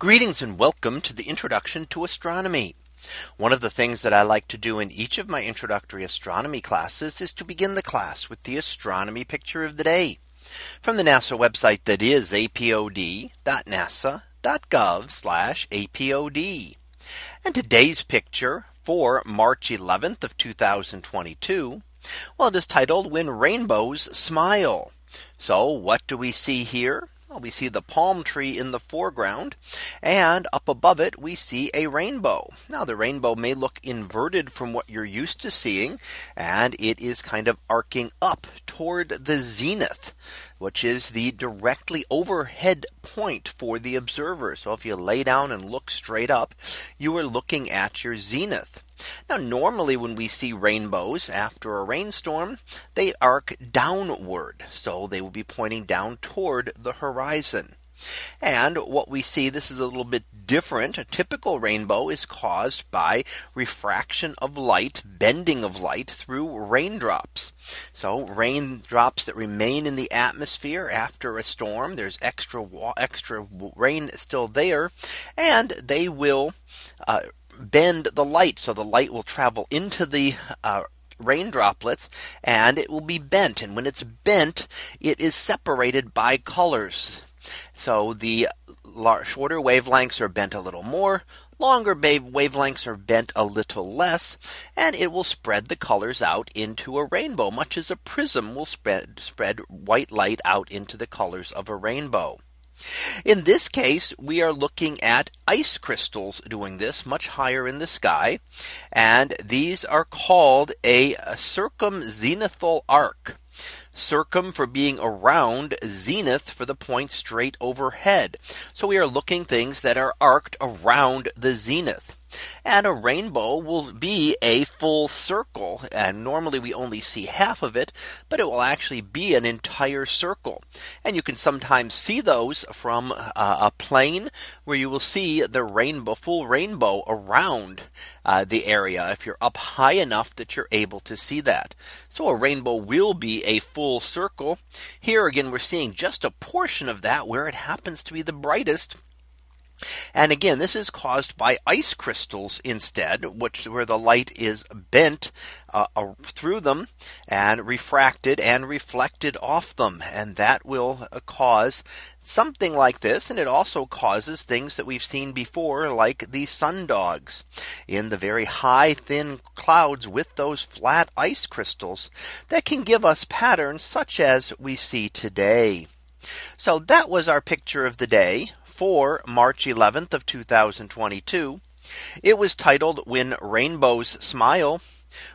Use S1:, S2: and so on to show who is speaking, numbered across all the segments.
S1: Greetings and welcome to the introduction to astronomy. One of the things that I like to do in each of my introductory astronomy classes is to begin the class with the astronomy picture of the day from the NASA website that is apod.nasa.gov apod. And today's picture for March 11th of 2022. Well, it is titled when rainbows smile. So what do we see here? we see the palm tree in the foreground and up above it we see a rainbow. Now the rainbow may look inverted from what you're used to seeing and it is kind of arcing up toward the zenith which is the directly overhead point for the observer. So if you lay down and look straight up you are looking at your zenith. Now, normally when we see rainbows after a rainstorm, they arc downward. So they will be pointing down toward the horizon. And what we see, this is a little bit different. A typical rainbow is caused by refraction of light, bending of light through raindrops. So raindrops that remain in the atmosphere after a storm, there's extra extra rain still there, and they will uh, bend the light so the light will travel into the uh, rain droplets and it will be bent and when it's bent it is separated by colors so the shorter wavelengths are bent a little more longer wavelengths are bent a little less and it will spread the colors out into a rainbow much as a prism will spread spread white light out into the colors of a rainbow in this case, we are looking at ice crystals doing this much higher in the sky. And these are called a circumzenithal arc. Circum for being around, zenith for the point straight overhead. So we are looking things that are arced around the zenith. And a rainbow will be a full circle. And normally we only see half of it, but it will actually be an entire circle. And you can sometimes see those from uh, a plane where you will see the rainbow, full rainbow around uh, the area if you're up high enough that you're able to see that. So a rainbow will be a full circle. Here again, we're seeing just a portion of that where it happens to be the brightest and again, this is caused by ice crystals instead, which where the light is bent uh, through them and refracted and reflected off them. And that will uh, cause something like this. And it also causes things that we've seen before, like the sundogs in the very high, thin clouds with those flat ice crystals that can give us patterns such as we see today. So that was our picture of the day for March 11th of 2022. It was titled When Rainbows Smile.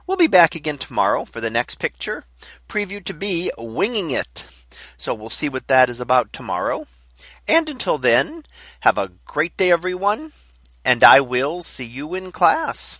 S1: We'll be back again tomorrow for the next picture preview to be winging it. So we'll see what that is about tomorrow. And until then, have a great day, everyone, and I will see you in class.